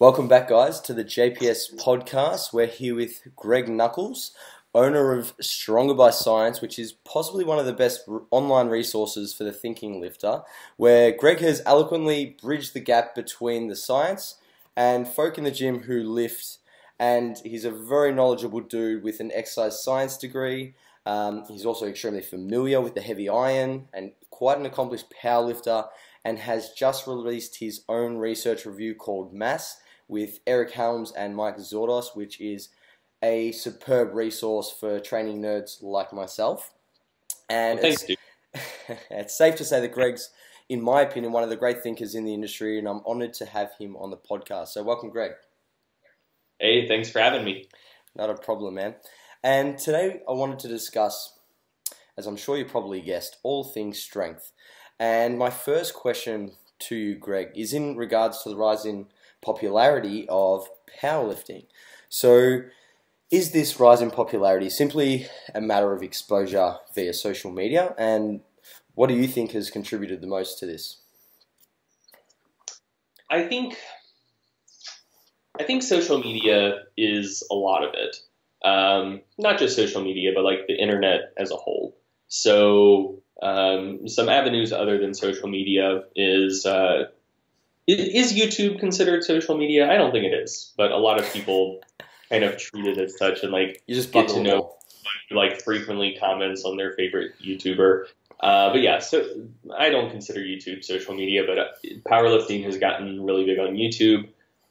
Welcome back, guys, to the JPS podcast. We're here with Greg Nuckols, owner of Stronger by Science, which is possibly one of the best online resources for the thinking lifter, where Greg has eloquently bridged the gap between the science and folk in the gym who lift. And he's a very knowledgeable dude with an exercise science degree. Um, he's also extremely familiar with the heavy iron and quite an accomplished powerlifter and has just released his own research review called Mass with Eric Helms and Mike Zourdos, which is a superb resource for training nerds like myself. And Well, thanks, it's, it's safe to say that Greg's, in my opinion, one of the great thinkers in the industry, and I'm honored to have him on the podcast. So, welcome, Greg. Hey, thanks for having me. Not a problem, man. And today I wanted to discuss, as I'm sure you probably guessed, all things strength. And my first question to you, Greg, is in regards to the rise in popularity of powerlifting. So, is this rise in popularity simply a matter of exposure via social media? And what do you think has contributed the most to this? I think I think social media is a lot of it. Um, not just social media, but like the internet as a whole. So um, some avenues other than social media is uh, is YouTube considered social media? I don't think it is, but a lot of people kind of treat it as such and like You just Get to know. like frequently comments on their favorite YouTuber. Uh, but yeah, so I don't consider YouTube social media, but uh, powerlifting has gotten really big on YouTube,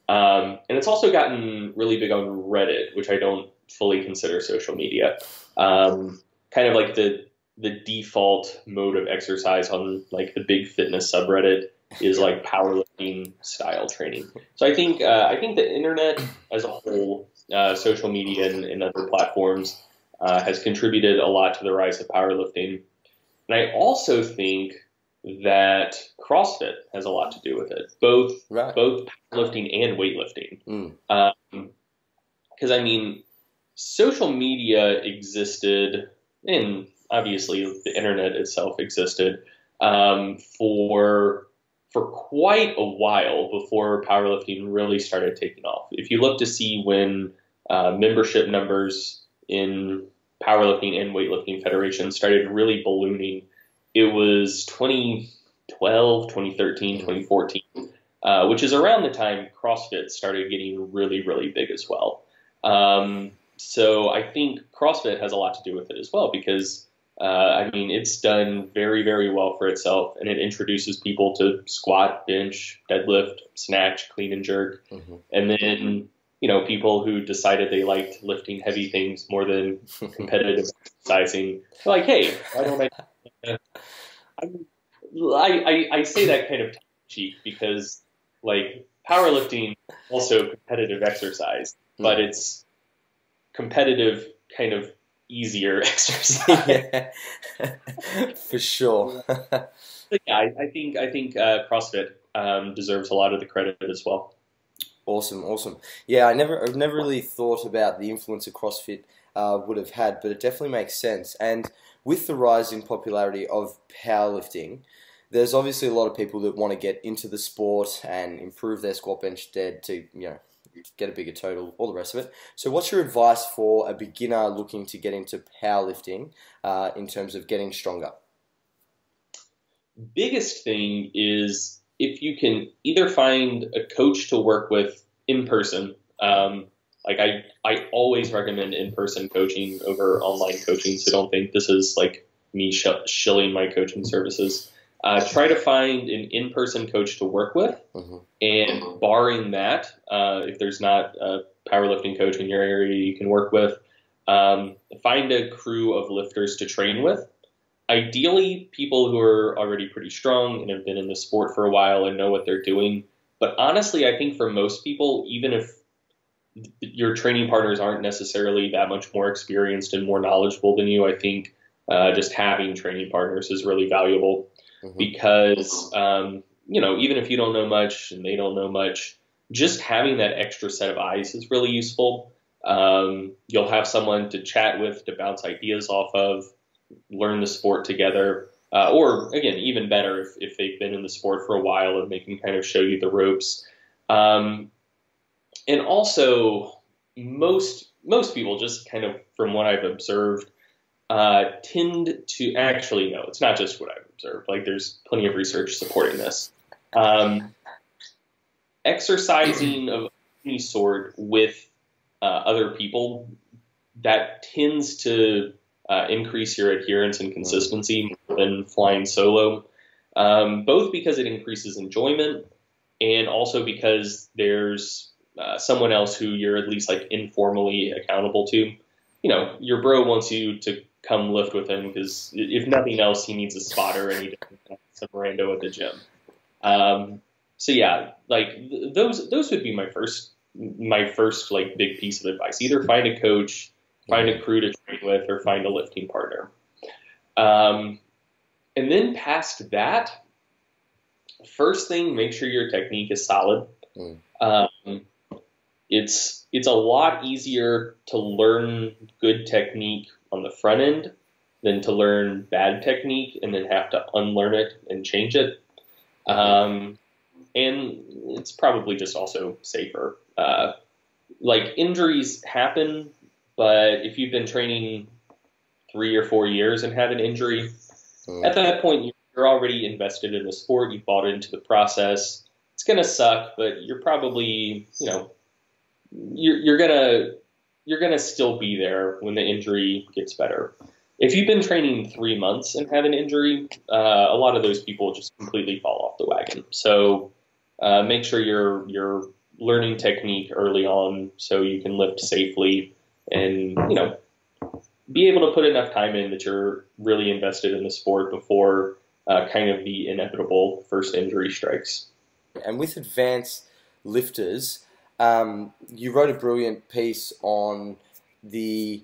um, and it's also gotten really big on Reddit, which I don't fully consider social media. Um, kind of like the the default mode of exercise on like the big fitness subreddit is like powerlifting style training. So I think uh, I think the internet as a whole, uh, social media and, and other platforms uh, has contributed a lot to the rise of powerlifting. And I also think that CrossFit has a lot to do with it, both Right. both powerlifting and weightlifting. Mm. Because I mean, social media existed, and obviously the internet itself existed um, for for quite a while before powerlifting really started taking off. If you look to see when uh, membership numbers in powerlifting and weightlifting federations started really ballooning, it was 2012, 2013, 2014, uh, which is around the time CrossFit started getting really, really big as well. Um, so I think CrossFit has a lot to do with it as well because uh, I mean it's done very, very well for itself, and it introduces people to squat, bench, deadlift, snatch, clean and jerk, Mhm. and then you know people who decided they liked lifting heavy things more than competitive exercising. They're like, hey, why don't I? I, I, I say that kind of tongue-cheek because like powerlifting also competitive exercise, but it's competitive kind of easier exercise. yeah, for sure. But yeah, I, I think I think uh, CrossFit um, deserves a lot of the credit as well. Awesome, awesome. Yeah, I never, I've never really thought about the influence of CrossFit uh, would have had, but it definitely makes sense. And with the rise in popularity of powerlifting, there's obviously a lot of people that want to get into the sport and improve their squat, bench, dead to you know get a bigger total, all the rest of it. So, what's your advice for a beginner looking to get into powerlifting uh, in terms of getting stronger? biggest thing is if you can either find a coach to work with in person. Um, like I, I always recommend in-person coaching over online coaching. So don't think this is like me sh- shilling my coaching services. Uh, try to find an in-person coach to work with, Mhm. and barring that, uh, if there's not a powerlifting coach in your area you can work with, um, find a crew of lifters to train with ideally people who are already pretty strong and have been in the sport for a while and know what they're doing. But honestly, I think for most people, even if your training partners aren't necessarily that much more experienced and more knowledgeable than you, I think uh, just having training partners is really valuable Mhm. because, um, you know, even if you don't know much and they don't know much, just having that extra set of eyes is really useful. Um, you'll have someone to chat with, to bounce ideas off of, learn the sport together. Uh, or again, even better if, if they've been in the sport for a while and they can kind of show you the ropes. Um, and also most most people just kind of from what I've observed uh, tend to actually no, it's not just what I've observed. Like there's plenty of research supporting this. Um, exercising of any sort with uh, other people that tends to uh, increase your adherence and consistency more than flying solo. Um, both because it increases enjoyment and also because there's uh, someone else who you're at least like informally accountable to. You know, your bro wants you to come lift with him because if nothing else, he needs a spotter and he doesn't have some rando at the gym. Um, so yeah, like th- those those would be my first my first like big piece of advice. Either find a coach, find a crew to train with, or find a lifting partner. Um, and then past that, first thing, make sure your technique is solid. Mm. Um, it's it's a lot easier to learn good technique on the front end than to learn bad technique and then have to unlearn it and change it. Um, and it's probably just also safer. Uh, like injuries happen, but if you've been training three or four years and have an injury, mm. at that point you're already invested in the sport. You've bought into the process. It's gonna suck, but you're probably you know you're, you're gonna you're gonna still be there when the injury gets better. If you've been training three months and have an injury, uh, a lot of those people just completely fall off the wagon. So uh, make sure you're you're learning technique early on so you can lift safely and you know be able to put enough time in that you're really invested in the sport before uh, kind of the inevitable first injury strikes. And with advanced lifters, um, you wrote a brilliant piece on the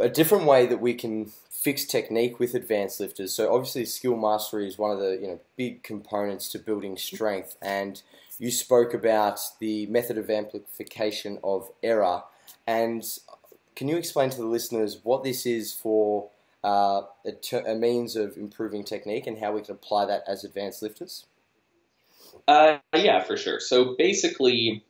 a different way that we can fix technique with advanced lifters. So obviously, skill mastery is one of the you know big components to building strength. And you spoke about the method of amplification of error. And can you explain to the listeners what this is for uh, a, ter- a, means of improving technique and how we can apply that as advanced lifters? Uh, yeah, for sure. So basically,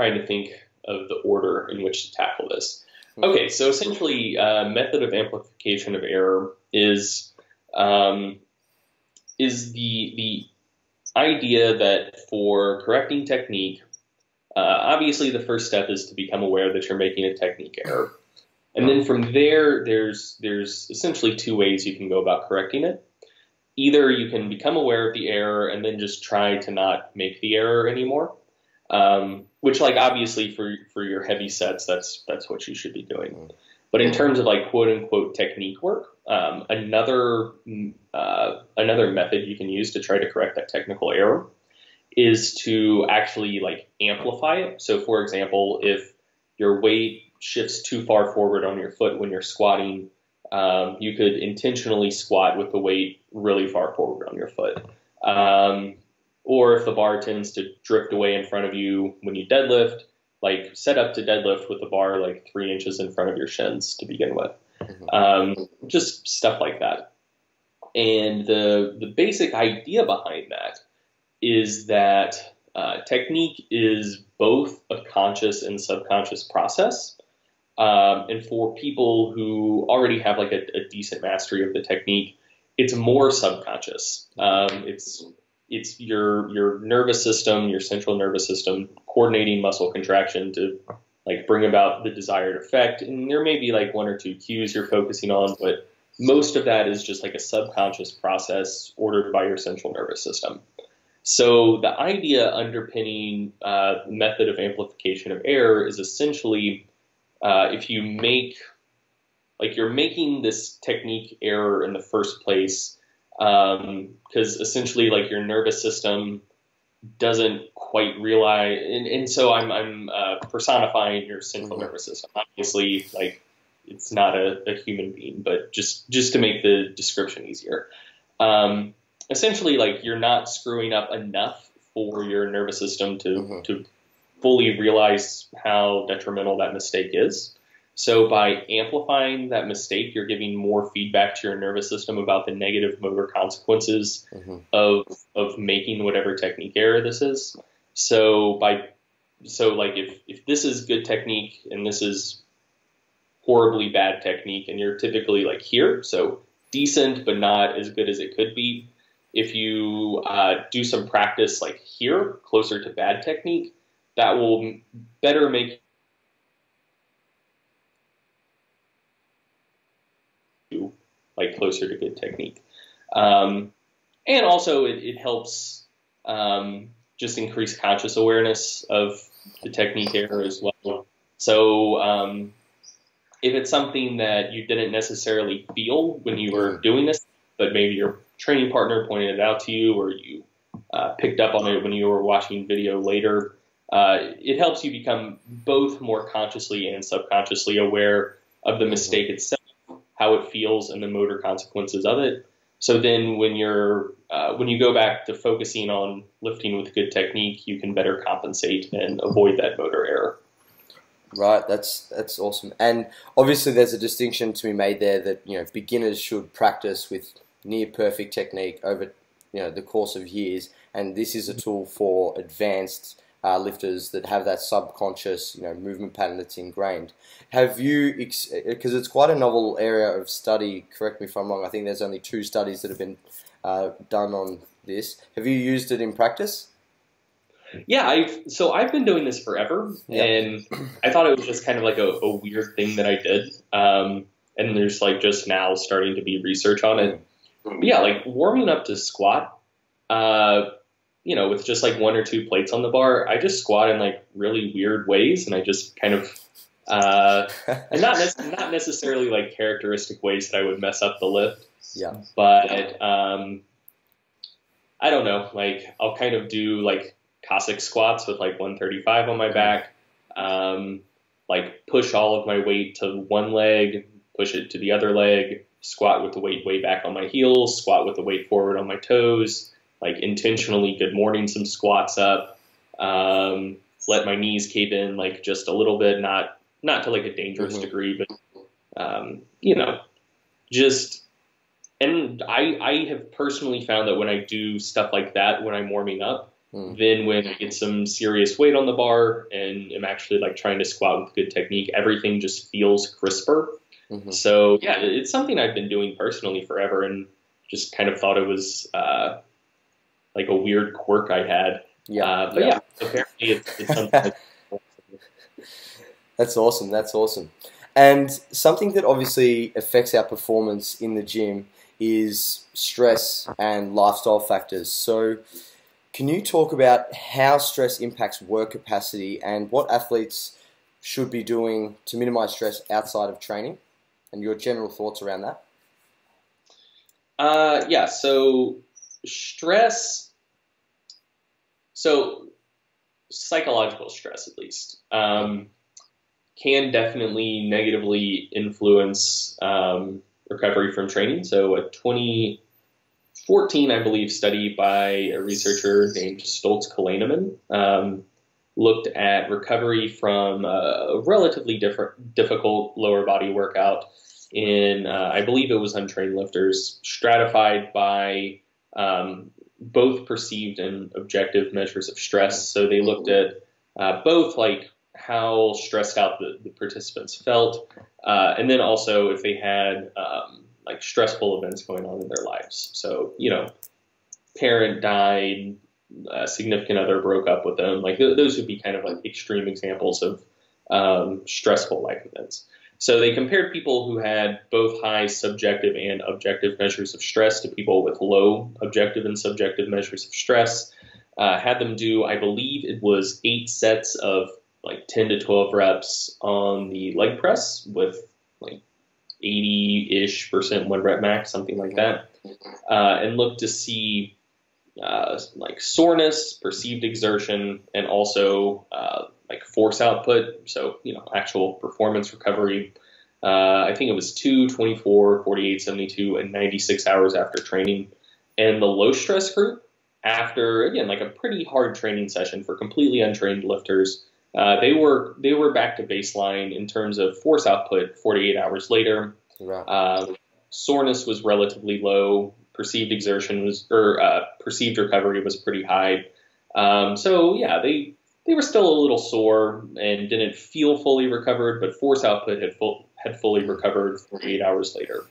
trying to think of the order in which to tackle this. Hmm. Okay, so essentially, uh, method of amplification of error is um, is the the idea that for correcting technique, uh, obviously the first step is to become aware that you're making a technique error, and then from there, there's there's essentially two ways you can go about correcting it. Either you can become aware of the error and then just try to not make the error anymore, um, which like obviously for for your heavy sets, that's that's what you should be doing. Mm. But in terms of like quote unquote technique work, um, another uh, another method you can use to try to correct that technical error is to actually like amplify it. So for example, if your weight shifts too far forward on your foot when you're squatting, um, you could intentionally squat with the weight really far forward on your foot. Um, or if the bar tends to drift away in front of you when you deadlift, like set up to deadlift with the bar like three inches in front of your shins to begin with. Mm-hmm. Um, just stuff like that. And the the basic idea behind that is that uh, technique is both a conscious and subconscious process. Um, and for people who already have like a, a, decent mastery of the technique, it's more subconscious. Um, it's it's your your nervous system, your central nervous system, coordinating muscle contraction to like bring about the desired effect. And there may be like one or two cues you're focusing on, but most of that is just like a subconscious process ordered by your central nervous system. So the idea underpinning uh, method of amplification of error is essentially uh, if you make like you're making this technique error in the first place because um, essentially like your nervous system doesn't quite realize and, and so I'm, I'm uh, personifying your central mm-hmm. nervous system obviously like it's not a, a, human being but just just to make the description easier um, essentially like you're not screwing up enough for your nervous system to mm-hmm. to fully realize how detrimental that mistake is so by amplifying that mistake, you're giving more feedback to your nervous system about the negative motor consequences mm-hmm. of of making whatever technique error this is. So by so like if if this is good technique and this is horribly bad technique and you're typically like here, so decent but not as good as it could be. If you uh, do some practice like here, closer to bad technique, that will better make you like closer to good technique. Um, and also it, it helps um, just increase conscious awareness of the technique error as well. So um, if it's something that you didn't necessarily feel when you were doing this, but maybe your training partner pointed it out to you or you uh, picked up on it when you were watching video later, uh, it helps you become both more consciously and subconsciously aware of the mistake itself, how it feels, and the motor consequences of it. So then, when you're uh, when you go back to focusing on lifting with good technique, you can better compensate and avoid that motor error. Right, that's that's awesome. And obviously, there's a distinction to be made there that you know beginners should practice with near perfect technique over you know the course of years, and this is a tool for advanced uh, lifters that have that subconscious you know movement pattern that's ingrained. Have you because it's quite a novel area of study? Correct me if I'm wrong. I think there's only two studies that have been uh, done on this. Have you used it in practice? Yeah, I've so I've been doing this forever, yep. and I thought it was just kind of like a, a weird thing that I did. Um, and there's like just now starting to be research on it. But yeah, like warming up to squat, uh, you know, with just like one or two plates on the bar, I just squat in like really weird ways, and I just kind of, uh, and not ne- not necessarily like characteristic ways that I would mess up the lift. Yeah. But um, I don't know, like I'll kind of do like Cossack squats with like 135 on my back. Um, like push all of my weight to one leg, push it to the other leg, squat with the weight way back on my heels, squat with the weight forward on my toes, like intentionally good morning some squats up, um, let my knees cave in like just a little bit, not not to like a dangerous mm-hmm. degree, but um, you know, just and I I have personally found that when I do stuff like that when I'm warming up, Mm. Then when I get some serious weight on the bar and am actually like trying to squat with good technique, everything just feels crisper. Mm-hmm. So yeah, it's something I've been doing personally forever and just kind of thought it was uh, like a weird quirk I had. Yeah, uh, but yeah, yeah apparently it's, it's something. That's awesome. That's awesome. And something that obviously affects our performance in the gym is stress and lifestyle factors. So can you talk about how stress impacts work capacity and what athletes should be doing to minimize stress outside of training and your general thoughts around that? Uh, yeah, so stress, so psychological stress at least, um, can definitely negatively influence um, recovery from training. So a 2014, I believe, study by a researcher named Stults-Kolehmainen um, looked at recovery from a relatively different, difficult lower body workout in, uh, I believe it was untrained lifters, stratified by um, both perceived and objective measures of stress. So they looked at uh, both like how stressed out the, the participants felt, uh, and then also if they had um, like stressful events going on in their lives. So, you know, parent died, significant other broke up with them. Like th- those would be kind of like extreme examples of um, stressful life events. So they compared people who had both high subjective and objective measures of stress to people with low objective and subjective measures of stress. Uh, had them do, I believe it was eight sets of like 10 to 12 reps on the leg press with like 80-ish percent one rep max, something like that, uh, and look to see uh, like soreness, perceived exertion, and also uh, like force output. So you know actual performance recovery. Uh, I think it was 2, 24, 48, 72, and 96 hours after training. And the low stress group, after again like a pretty hard training session for completely untrained lifters, uh, they were they were back to baseline in terms of force output 48 hours later. Right. Uh, soreness was relatively low. Perceived exertion was or uh, perceived recovery was pretty high. Um, so yeah, they they were still a little sore and didn't feel fully recovered, but force output had full, had fully recovered 48 hours later.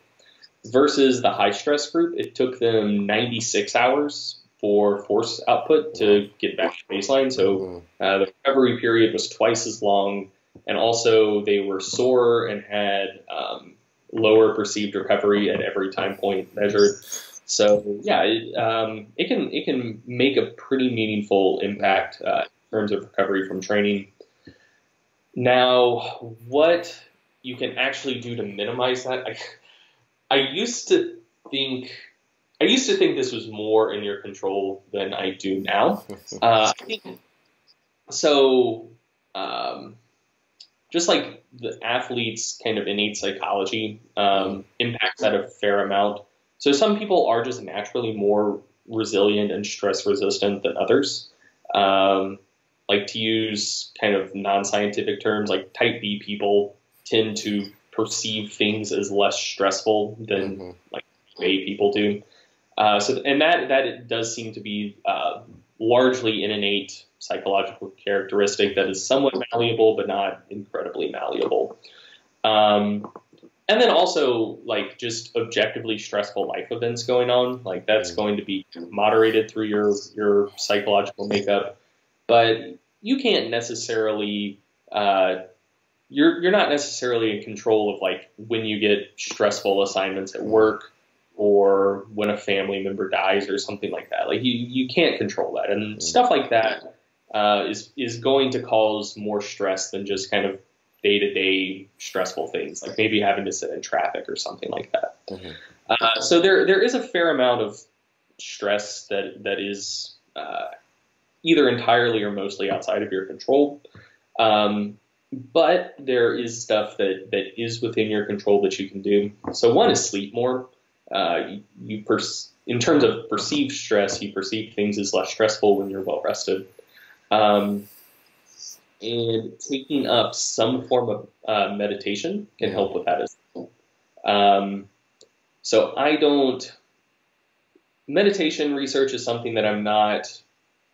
Versus the high stress group, it took them 96 hours for force output to get back to baseline. So mm-hmm. uh, the recovery period was twice as long, and also they were sore and had um, lower perceived recovery at every time point measured. So yeah, it, um, it can it can make a pretty meaningful impact uh, terms of recovery from training. Now, what you can actually do to minimize that, I, I used to think I used to think this was more in your control than I do now. Uh, so. Um, just like the athlete's kind of innate psychology um, impacts that a fair amount. So some people are just naturally more resilient and stress resistant than others. Um, like to use kind of non-scientific terms, like type B people tend to perceive things as less stressful than mm-hmm. like A people do. Uh, so, and that that does seem to be uh, largely an innate psychological characteristic that is somewhat malleable, but not incredibly malleable. Um, and then also like just objectively stressful life events going on, like that's going to be moderated through your your psychological makeup, but you can't necessarily. Uh, you're you're not necessarily in control of like when you get stressful assignments at work or when a family member dies or something like that. Like you, you can't control that, and mm-hmm. stuff like that uh, is is going to cause more stress than just kind of day to day stressful things, like maybe having to sit in traffic or something like that. Mm-hmm. Uh, so there there is a fair amount of stress that that is uh, either entirely or mostly outside of your control. Um, but there is stuff that, that is within your control that you can do. So one is sleep more uh, you, per- in terms of perceived stress, you perceive things as less stressful when you're well rested. Um, and taking up some form of uh, meditation can help with that as well. Um, so I don't. Meditation research is something that I'm not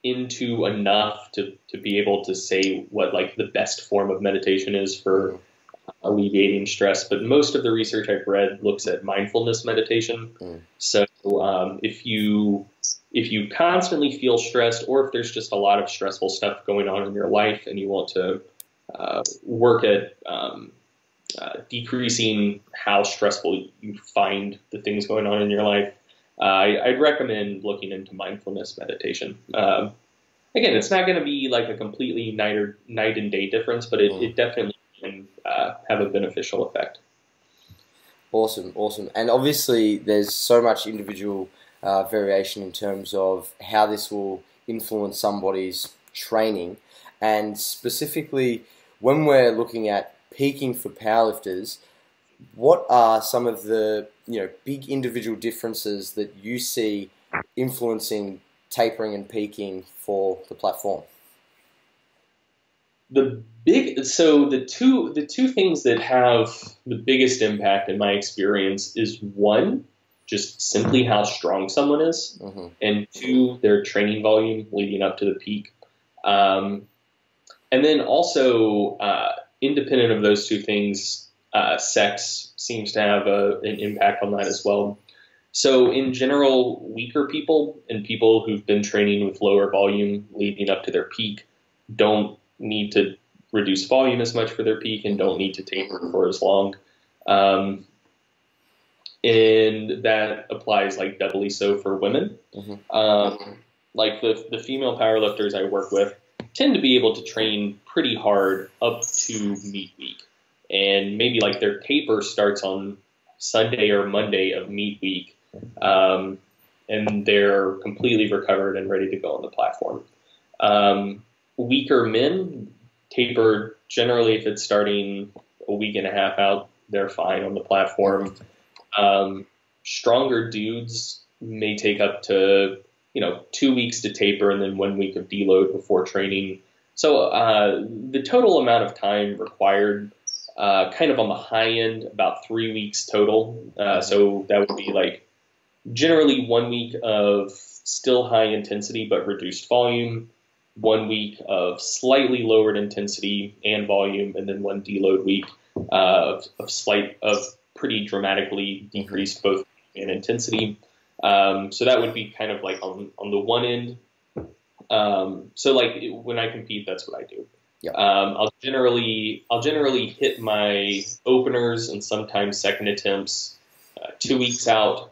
into enough to, to be able to say what like the best form of meditation is for alleviating stress. But most of the research I've read looks at mindfulness meditation. Mm. So um, if you if you constantly feel stressed, or if there's just a lot of stressful stuff going on in your life, and you want to uh, work at um, uh, decreasing how stressful you find the things going on in your life, I, would recommend looking into mindfulness meditation. Um, again, it's not going to be like a completely night or night and day difference, but it, mm. it definitely can uh, have a beneficial effect. Awesome, awesome. And obviously, there's so much individual uh, variation in terms of how this will influence somebody's training. And specifically, when we're looking at peaking for powerlifters, what are some of the you know big individual differences that you see influencing tapering and peaking for the platform? the big so the two the two things that have the biggest impact in my experience is one just simply how strong someone is mm-hmm. and two their training volume leading up to the peak um, and then also uh, independent of those two things uh, sex seems to have a, an impact on that as well so in general weaker people and people who've been training with lower volume leading up to their peak don't need to reduce volume as much for their peak and don't need to taper for as long. Um, and that applies like doubly so for women. Mm-hmm. Um, like the, the female powerlifters I work with tend to be able to train pretty hard up to meet week. And maybe like their taper starts on Sunday or Monday of meet week. Um, and they're completely recovered and ready to go on the platform. Um, weaker men taper generally if it's starting a week and a half out they're fine on the platform um, stronger dudes may take up to you know two weeks to taper and then one week of deload before training so uh, the total amount of time required uh, kind of on the high end about three weeks total uh, so that would be like generally one week of still high intensity but reduced volume one week of slightly lowered intensity and volume, and then one deload week uh, of, of slight of pretty dramatically decreased both in intensity. Um, so that would be kind of like on on the one end. Um, so like when I compete, that's what I do. Um, I'll generally I'll generally hit my openers and sometimes second attempts uh, two weeks out.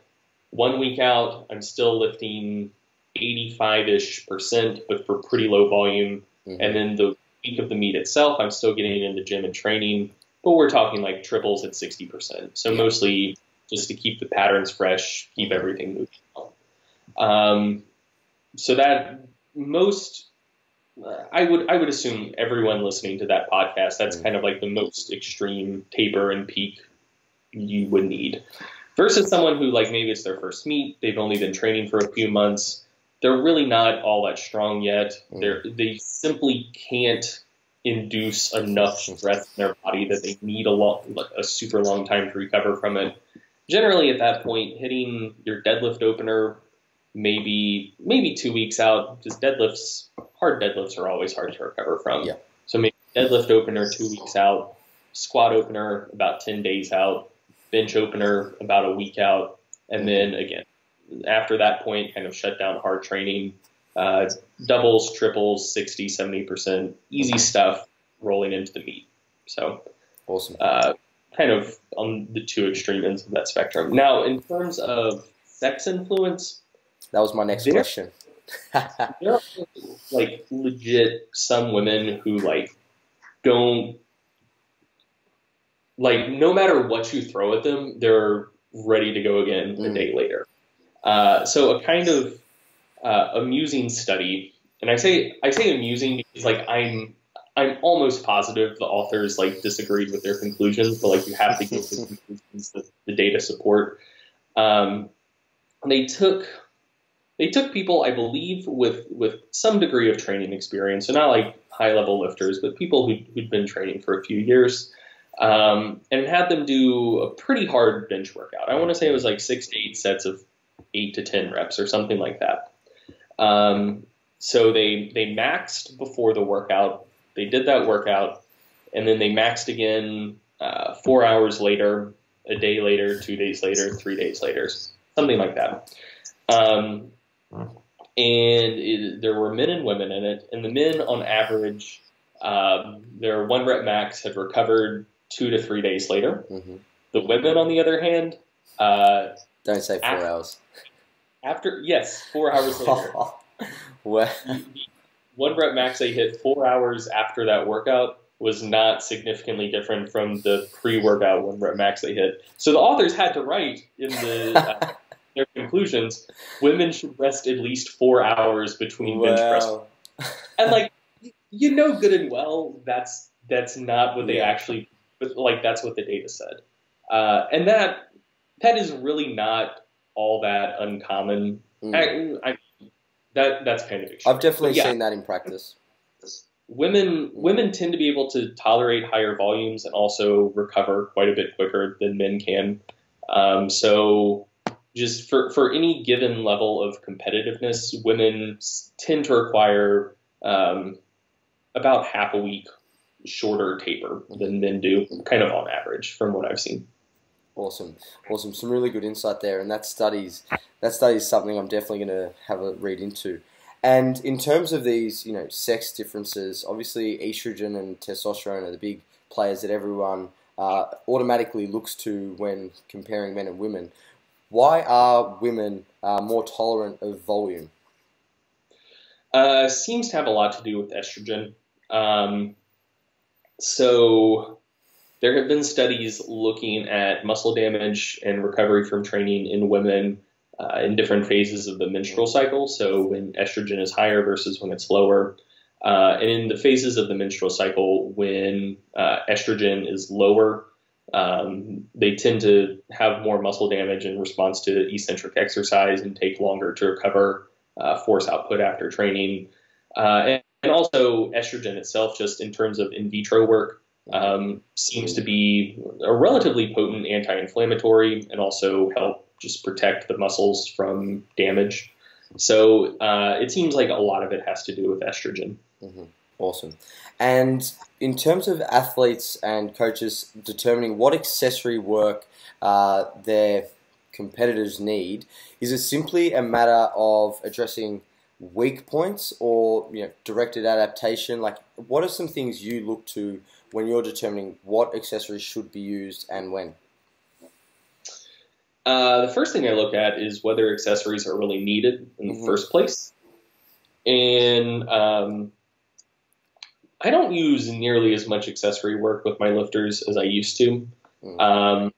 One week out, I'm still lifting 85 ish percent, but for pretty low volume. Mhm. And then the week of the meet itself, I'm still getting in the gym and training, but we're talking like triples at 60%. So Yeah. mostly just to keep the patterns fresh, keep everything moving. Um, so that most, I would I would assume everyone listening to that podcast, that's Mm. kind of like the most extreme taper and peak you would need. Versus someone who like maybe it's their first meet, they've only been training for a few months, they're really not all that strong yet. Mm. They're they simply can't induce enough stress in their body that they need a long, like a super long time to recover from it. Generally, at that point, hitting your deadlift opener maybe maybe two weeks out because deadlifts hard deadlifts are always hard to recover from. Yeah. So maybe deadlift opener two weeks out, squat opener about ten days out, bench opener about a week out, and then again after that point, kind of shut down hard training, uh, doubles, triples, 60, 70%, easy stuff rolling into the meet. So, Awesome. uh, kind of on the two extreme ends of that spectrum. Now, in terms of sex influence, That was my next There- question. there are like legit some women who like don't like no matter what you throw at them, they're ready to go again a Mm. day later. Uh, so a kind of uh, amusing study, and I say I say amusing because like I'm I'm almost positive the authors like disagreed with their conclusions, but like you have to give the conclusions that the data support. Um, they took they took people, I believe, with with some degree of training experience, so not like high level lifters, but people who, who'd been training for a few years, um, and had them do a pretty hard bench workout. I want to say it was like six to eight sets of eight to ten reps or something like that. Um, so they they maxed before the workout. They did that workout, and then they maxed again uh, four hours later, a day later, two days later, three days later, something like that. Um, and it, there were men and women in it, and the men, on average, um, their one rep max had recovered two to three days later. hmm The women, on the other hand, uh, Don't say four After- hours. after yes, four hours later, well, one rep max they hit four hours after that workout was not significantly different from the pre-workout one rep max they hit. So the authors had to write in the uh, their conclusions, women should rest at least four hours between bench press. And like, you know, good and well, that's that's not what they Yeah. actually, like that's what the data said, uh, and that that is really not all that uncommon. Mm. I, I, that that's kind of extreme. I've definitely yeah, seen that in practice. women women tend to be able to tolerate higher volumes and also recover quite a bit quicker than men can. Um, so just for, for any given level of competitiveness, women tend to require um, about half a week shorter taper than men do, kind of on average from what I've seen. Awesome, awesome. Some really good insight there, and that studies that study is something I'm definitely going to have a read into. And in terms of these, you know, sex differences, obviously estrogen and testosterone are the big players that everyone uh, automatically looks to when comparing men and women. Why are women uh, more tolerant of volume? Uh, seems to have a lot to do with estrogen. Um, so there have been studies looking at muscle damage and recovery from training in women uh, in different phases of the menstrual cycle. So when estrogen is higher versus when it's lower. Uh, and in the phases of the menstrual cycle, when uh, estrogen is lower, um, they tend to have more muscle damage in response to eccentric exercise and take longer to recover uh, force output after training. Uh, and, also, estrogen itself, just in terms of in vitro work, um, seems to be a relatively potent anti inflammatory and also help just protect the muscles from damage. So uh, it seems like a lot of it has to do with estrogen. Mm-hmm. Awesome. And in terms of athletes and coaches determining what accessory work uh, their competitors need, is it simply a matter of addressing weak points or you know, directed adaptation? Like, what are some things you look to when you're determining what accessories should be used and when? Uh, the first thing I look at is whether accessories are really needed in the mm-hmm. first place. And um, I don't use nearly as much accessory work with my lifters as I used to. Mm-hmm. Um,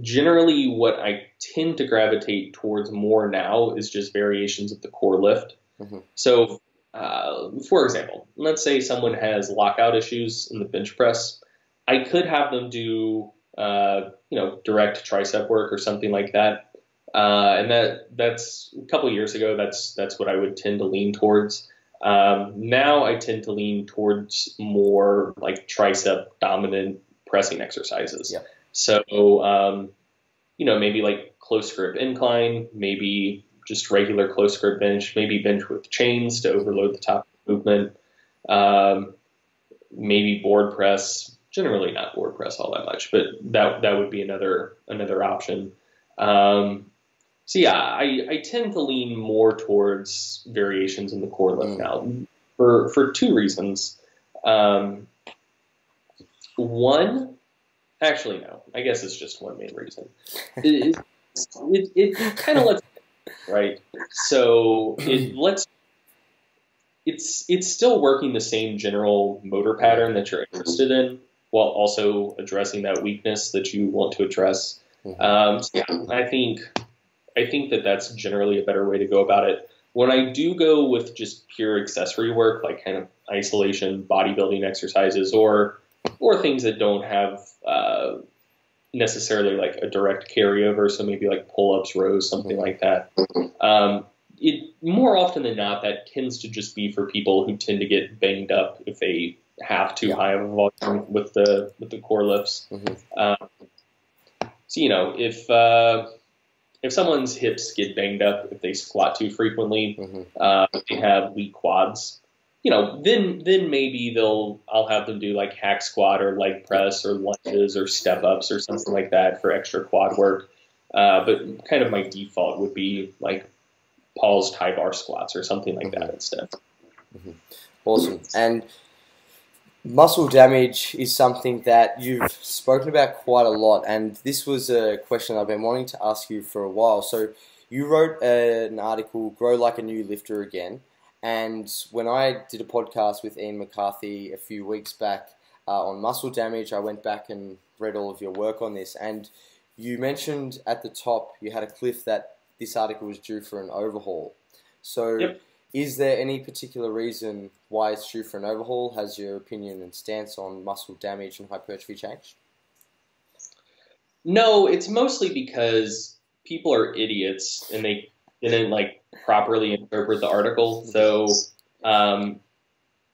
generally, what I tend to gravitate towards more now is just variations of the core lift. Mm-hmm. So, uh, for example, let's say someone has lockout issues in the bench press. I could have them do, uh, you know, direct tricep work or something like that. Uh, and that that's a couple years ago. That's that's what I would tend to lean towards. Um, now I tend to lean towards more like tricep dominant pressing exercises. Yeah. So, um, you know, maybe like close grip incline, maybe just regular close grip bench, maybe bench with chains to overload the top movement, um, maybe board press. Generally, not board press all that much, but that that would be another another option. Um, so yeah, I, I tend to lean more towards variations in the core lift mm. now for for two reasons. Um, one, actually no, I guess it's just one main reason. It, it, it, it kind of lets right? So it lets it's it's still working the same general motor pattern that you're interested in, while also addressing that weakness that you want to address. Mm-hmm. Um, so yeah, I think I think that that's generally a better way to go about it. When I do go with just pure accessory work, like kind of isolation, bodybuilding exercises, or or things that don't have uh, necessarily like a direct carryover, so maybe like pull-ups, rows, something like that. Um, it more often than not that tends to just be for people who tend to get banged up if they have too yeah. high of a volume with the with the core lifts. Mm-hmm. Um, so you know if uh, if someone's hips get banged up if they squat too frequently, mm-hmm. uh, they have weak quads you know, then then maybe they'll I'll have them do like hack squat or leg press or lunges or step ups or something like that for extra quad work. Uh, but kind of my default would be like pause high bar squats or something like that instead. Mm-hmm. Awesome. And muscle damage is something that you've spoken about quite a lot, and this was a question I've been wanting to ask you for a while. So you wrote an article, "Grow Like a New Lifter Again." And when I did a podcast with Ian McCarthy a few weeks back uh, on muscle damage, I went back and read all of your work on this. And you mentioned at the top you had a cliff that this article was due for an overhaul. So, yep. Is there any particular reason why it's due for an overhaul? Has your opinion and stance on muscle damage and hypertrophy changed? No, it's mostly because people are idiots and they didn't like properly interpret the article. So um,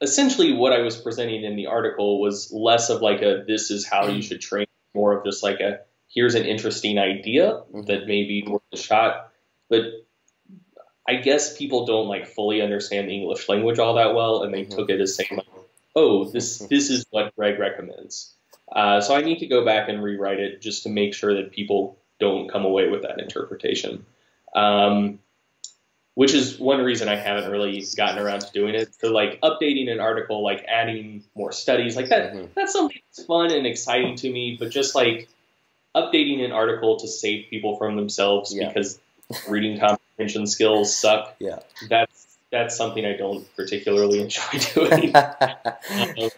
essentially, what I was presenting in the article was less of like a "this is how you should train," more of just like a "here's an interesting idea mm-hmm. that maybe worth a shot." But I guess people don't like fully understand the English language all that well, and they mm-hmm. took it as saying like, "Oh, this mm-hmm. this is what Greg recommends." Uh, so I need to go back and rewrite it just to make sure that people don't come away with that interpretation. Um, which is one reason I haven't really gotten around to doing it. So like updating an article, like adding more studies, like that, mm-hmm. that's something that's fun and exciting to me. But just like updating an article to save people from themselves yeah. because reading comprehension skills suck. Yeah, that's that's something I don't particularly enjoy doing. um,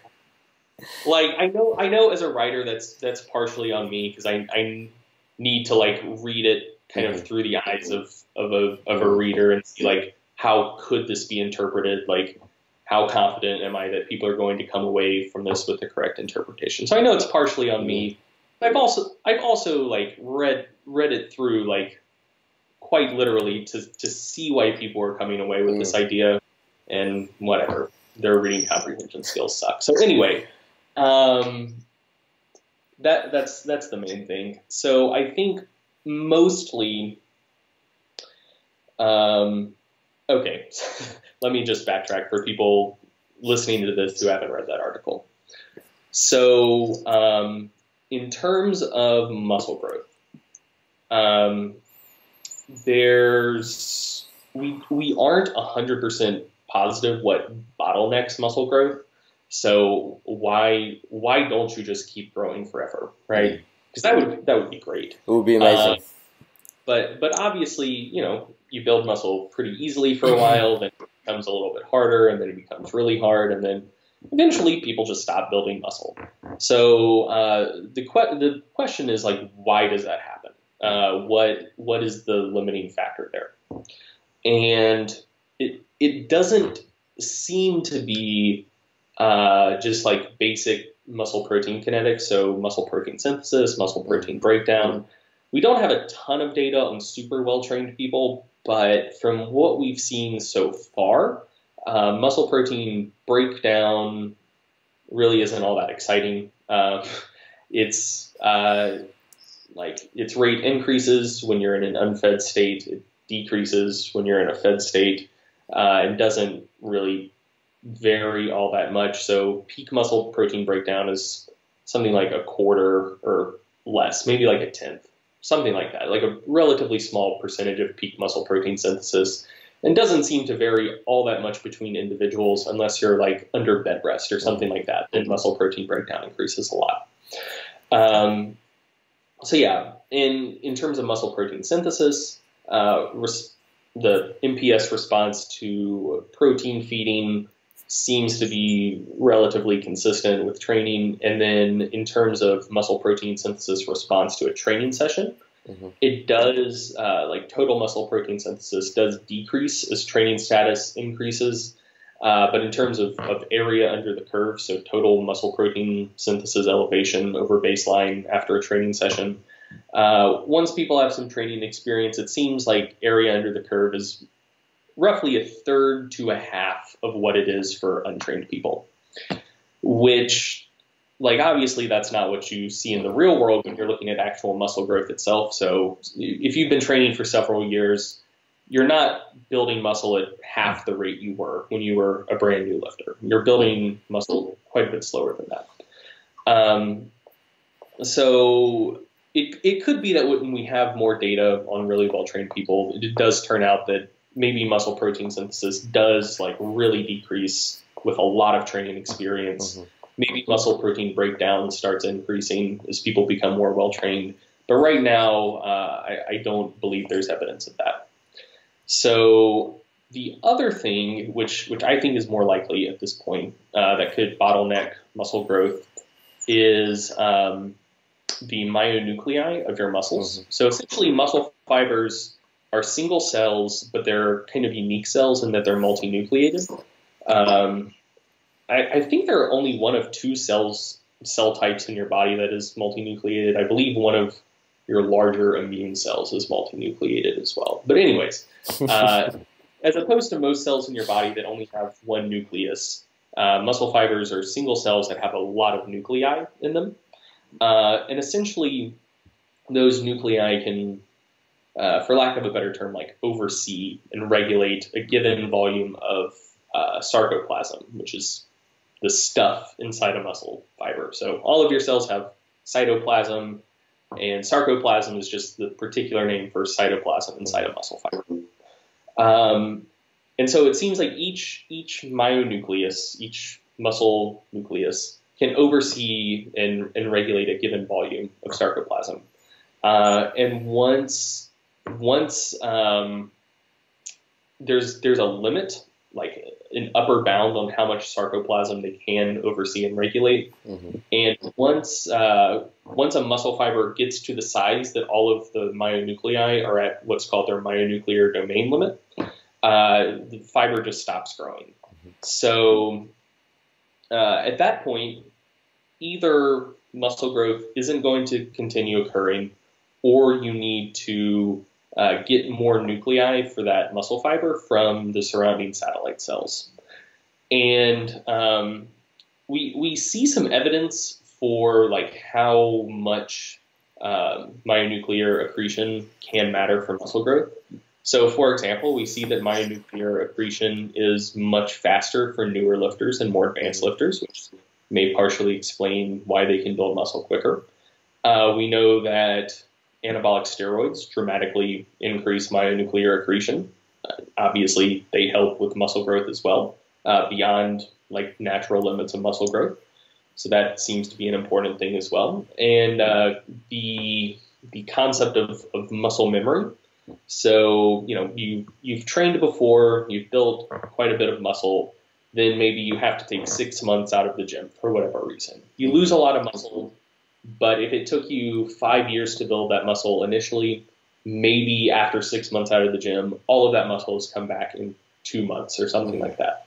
like I know I know as a writer that's that's partially on me because I I need to like read it kind of mm-hmm. through the eyes of of a of a reader and see like how could this be interpreted like how confident am I that people are going to come away from this with the correct interpretation? So I know it's partially on me. I've also I've also like read read it through like quite literally to to see why people are coming away with this mm. idea and whatever their reading comprehension skills suck. So anyway, um, that that's that's the main thing. So I think mostly um, okay, let me just backtrack for people listening to this who haven't read that article. So, um, in terms of muscle growth, um, there's we we aren't hundred percent positive what bottlenecks muscle growth. So why why don't you just keep growing forever, right? Because that would that would be great. It would be amazing. Uh, but but obviously, you know, you build muscle pretty easily for a while, then it becomes a little bit harder, and then it becomes really hard, and then eventually people just stop building muscle. So uh, the que- the question is like, why does that happen? Uh, what what is the limiting factor there? And it it doesn't seem to be uh, just like basic muscle protein kinetics, so muscle protein synthesis, muscle protein breakdown. We don't have a ton of data on super well trained people, but from what we've seen so far, uh, muscle protein breakdown really isn't all that exciting. Uh, it's like its rate increases when you're in an unfed state, it decreases when you're in a fed state, uh, and doesn't really vary all that much. So peak muscle protein breakdown is something like a quarter or less, maybe like a tenth, something like that, like a relatively small percentage of peak muscle protein synthesis. And doesn't seem to vary all that much between individuals unless you're like under bed rest or something like that. Then muscle protein breakdown increases a lot. Um, so yeah, in in terms of muscle protein synthesis, uh, res- the MPS response to protein feeding seems to be relatively consistent with training. And then in terms of muscle protein synthesis response to a training session, mm-hmm. it does, uh, like total muscle protein synthesis does decrease as training status increases. Uh, but in terms of, of area under the curve, so total muscle protein synthesis elevation over baseline after a training session, uh, once people have some training experience, it seems like area under the curve is roughly a third to a half of what it is for untrained people. Which, like, obviously, that's not what you see in the real world when you're looking at actual muscle growth itself. So, if you've been training for several years, you're not building muscle at half the rate you were when you were a brand new lifter. You're building muscle quite a bit slower than that. Um, so it, it could be that when we have more data on really well trained people, it does turn out that maybe muscle protein synthesis does like really decrease with a lot of training experience. Mm-hmm. Maybe muscle protein breakdown starts increasing as people become more well trained. But right now, uh, I, I don't believe there's evidence of that. So the other thing, which which I think is more likely at this point, uh, that could bottleneck muscle growth, is um, the myonuclei of your muscles. Mm-hmm. So essentially, muscle fibers are single cells, but they're kind of unique cells in that they're multinucleated. Um, I, I, think there are only one of two cells cell types in your body that is multinucleated. I believe one of your larger immune cells is multinucleated as well. But anyways, uh, as opposed to most cells in your body that only have one nucleus, uh, muscle fibers are single cells that have a lot of nuclei in them. Uh, and essentially, those nuclei can uh, for lack of a better term, like oversee and regulate a given volume of uh, sarcoplasm, which is the stuff inside a muscle fiber. So all of your cells have cytoplasm, and sarcoplasm is just the particular name for cytoplasm inside a muscle fiber. Um, and so it seems like each each myonucleus, each muscle nucleus, can oversee and, and regulate a given volume of sarcoplasm. Uh, and once once um, there's there's a limit, like an upper bound on how much sarcoplasm they can oversee and regulate. Mm-hmm. And once uh, once a muscle fiber gets to the size that all of the myonuclei are at what's called their myonuclear domain limit, uh, the fiber just stops growing. Mm-hmm. So uh, at that point, either muscle growth isn't going to continue occurring, or you need to uh, get more nuclei for that muscle fiber from the surrounding satellite cells. And um, we, we see some evidence for like how much uh, myonuclear accretion can matter for muscle growth. So, for example, we see that myonuclear accretion is much faster for newer lifters and more advanced lifters, which may partially explain why they can build muscle quicker. Uh, we know that anabolic steroids dramatically increase myonuclear accretion. Uh, obviously, they help with muscle growth as well, uh, beyond like natural limits of muscle growth. So that seems to be an important thing as well. And uh, the the concept of, of muscle memory. So you know you you've trained before, you've built quite a bit of muscle. Then maybe you have to take six months out of the gym for whatever reason. You lose a lot of muscle, but if it took you five years to build that muscle initially, maybe after six months out of the gym, all of that muscle has come back in two months or something like that.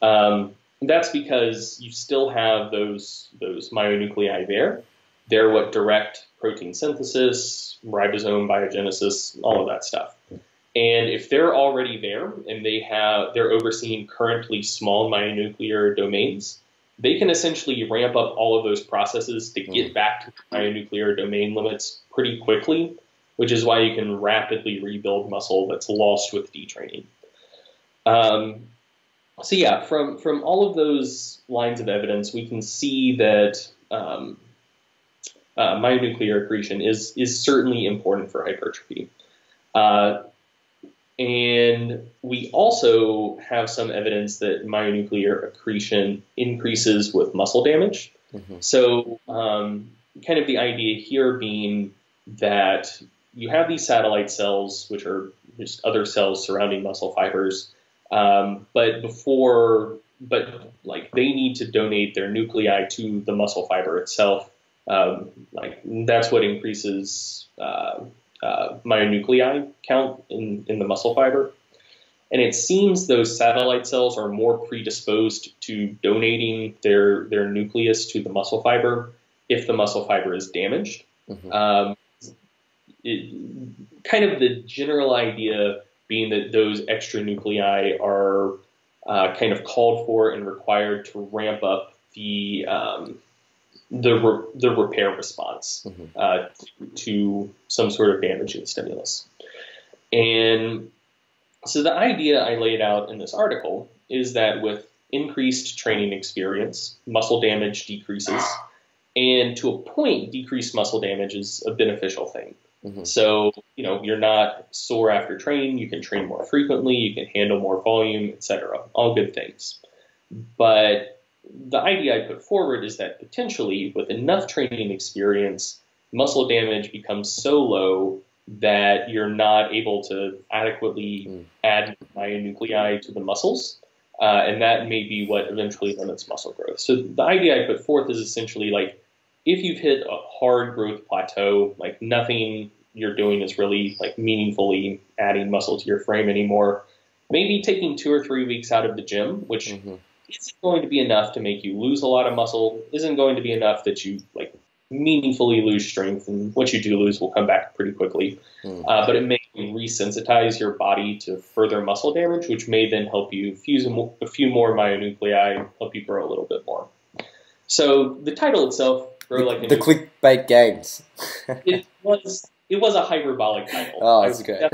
Um, that's because you still have those those myonuclei there. They're what direct protein synthesis, ribosome biogenesis, all of that stuff. And if they're already there and they have they're overseeing currently small myonuclear domains, they can essentially ramp up all of those processes to get mm. back to myonuclear domain limits pretty quickly, which is why you can rapidly rebuild muscle that's lost with detraining. Um, so yeah, from from all of those lines of evidence, we can see that um, uh, myonuclear accretion is is certainly important for hypertrophy. Uh, and we also have some evidence that myonuclear accretion increases with muscle damage. Mm-hmm. So, um, kind of the idea here being that you have these satellite cells, which are just other cells surrounding muscle fibers, um, but before, but like they need to donate their nuclei to the muscle fiber itself. Um, like that's what increases uh, uh, myonuclei count in, in the muscle fiber. And it seems those satellite cells are more predisposed to donating their, their nucleus to the muscle fiber if the muscle fiber is damaged. Mm-hmm. Um, it, kind of the general idea being that those extra nuclei are uh, kind of called for and required to ramp up the um, the re- the repair response mm-hmm. uh, to some sort of damaging stimulus. And so the idea I laid out in this article is that with increased training experience, muscle damage decreases, and to a point, decreased muscle damage is a beneficial thing. Mm-hmm. So, you know, you're not sore after training, you can train more frequently, you can handle more volume, etc. All good things. But the idea I put forward is that potentially, with enough training experience, muscle damage becomes so low that you're not able to adequately mm. add myonuclei to the muscles. Uh, and that may be what eventually limits muscle growth. So the idea I put forth is essentially like if you've hit a hard growth plateau, like nothing you're doing is really like meaningfully adding muscle to your frame anymore, maybe taking two or three weeks out of the gym, which mm-hmm isn't going to be enough to make you lose a lot of muscle, isn't going to be enough that you like meaningfully lose strength, and what you do lose will come back pretty quickly. Mm. Uh, but it may resensitize your body to further muscle damage, which may then help you fuse a, few more myonuclei, help you grow a little bit more. So the title itself, grow the, like the new, clickbait games. it was it was a hyperbolic title. Oh, that's good.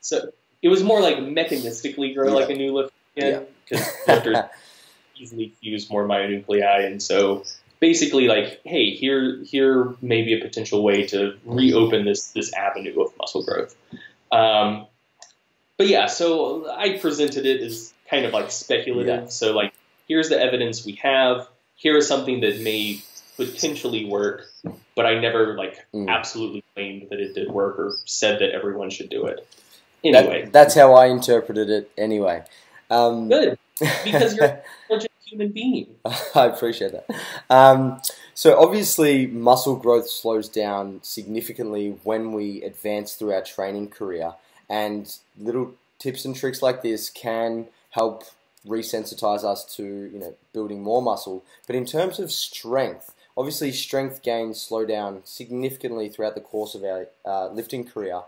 So it was more like mechanistically grow yeah. like a new lift because yeah. lifters easily fuse more myonuclei, and so basically like, hey, here here may be a potential way to reopen this this avenue of muscle growth. Um, but yeah, so I presented it as kind of like speculative. Yeah. So like, here's the evidence we have. Here is something that may potentially work, but I never like mm. absolutely claimed that it did work or said that everyone should do it. Anyway, that, that's how I interpreted it. Anyway, um, good because you're a intelligent human being. I appreciate that. Um, so obviously, muscle growth slows down significantly when we advance through our training career, and little tips and tricks like this can help resensitize us to you know building more muscle. But in terms of strength, obviously strength gains slow down significantly throughout the course of our uh, lifting career.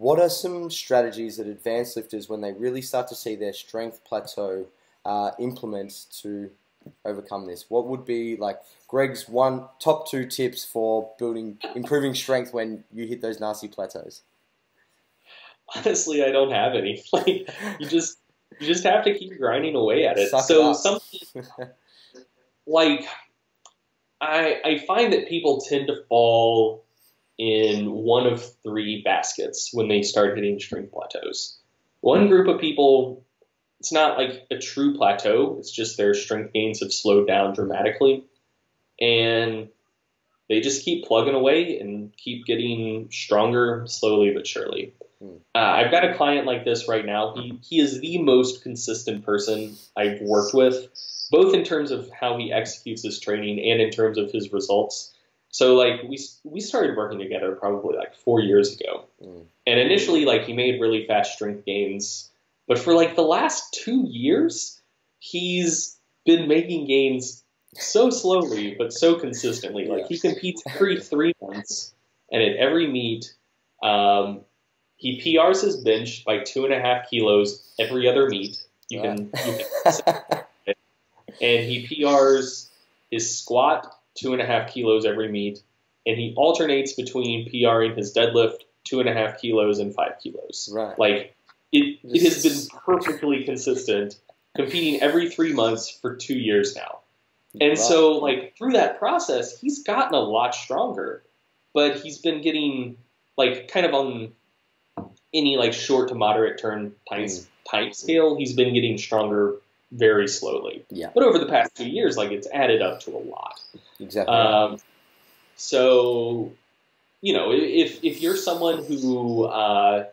What are some strategies that advanced lifters, when they really start to see their strength plateau, uh, implement to overcome this? What would be like Greg's one top two tips for building improving strength when you hit those nasty plateaus? honestly, I don't have any. Like you just you just have to keep grinding away at it. Suck so up. something like I I find that people tend to fall in one of three baskets when they start hitting strength plateaus. One group of people, it's not like a true plateau. It's just their strength gains have slowed down dramatically, and they just keep plugging away and keep getting stronger slowly but surely. Hmm. Uh, I've got a client like this right now. He he is the most consistent person I've worked with, both in terms of how he executes his training and in terms of his results. So like we we started working together probably like four years ago, Mm. and initially like he made really fast strength gains, but for like the last two years, he's been making gains so slowly but so consistently. Like he competes every three months, and at every meet, um, he PRs his bench by two and a half kilos every other meet. You can, you can and he PRs his squat two and a half kilos every meet, and he alternates between PRing his deadlift two and a half kilos and five kilos. right. Like it, it has been perfectly consistent, competing every three months for two years now. And Right. so, like through that process, he's gotten a lot stronger, but he's been getting like kind of on any like short to moderate turn time Mm. time scale. He's been getting stronger very slowly. Yeah. But over the past two years, like it's added up to a lot. exactly. Um, so, you know, if if you're someone who uh,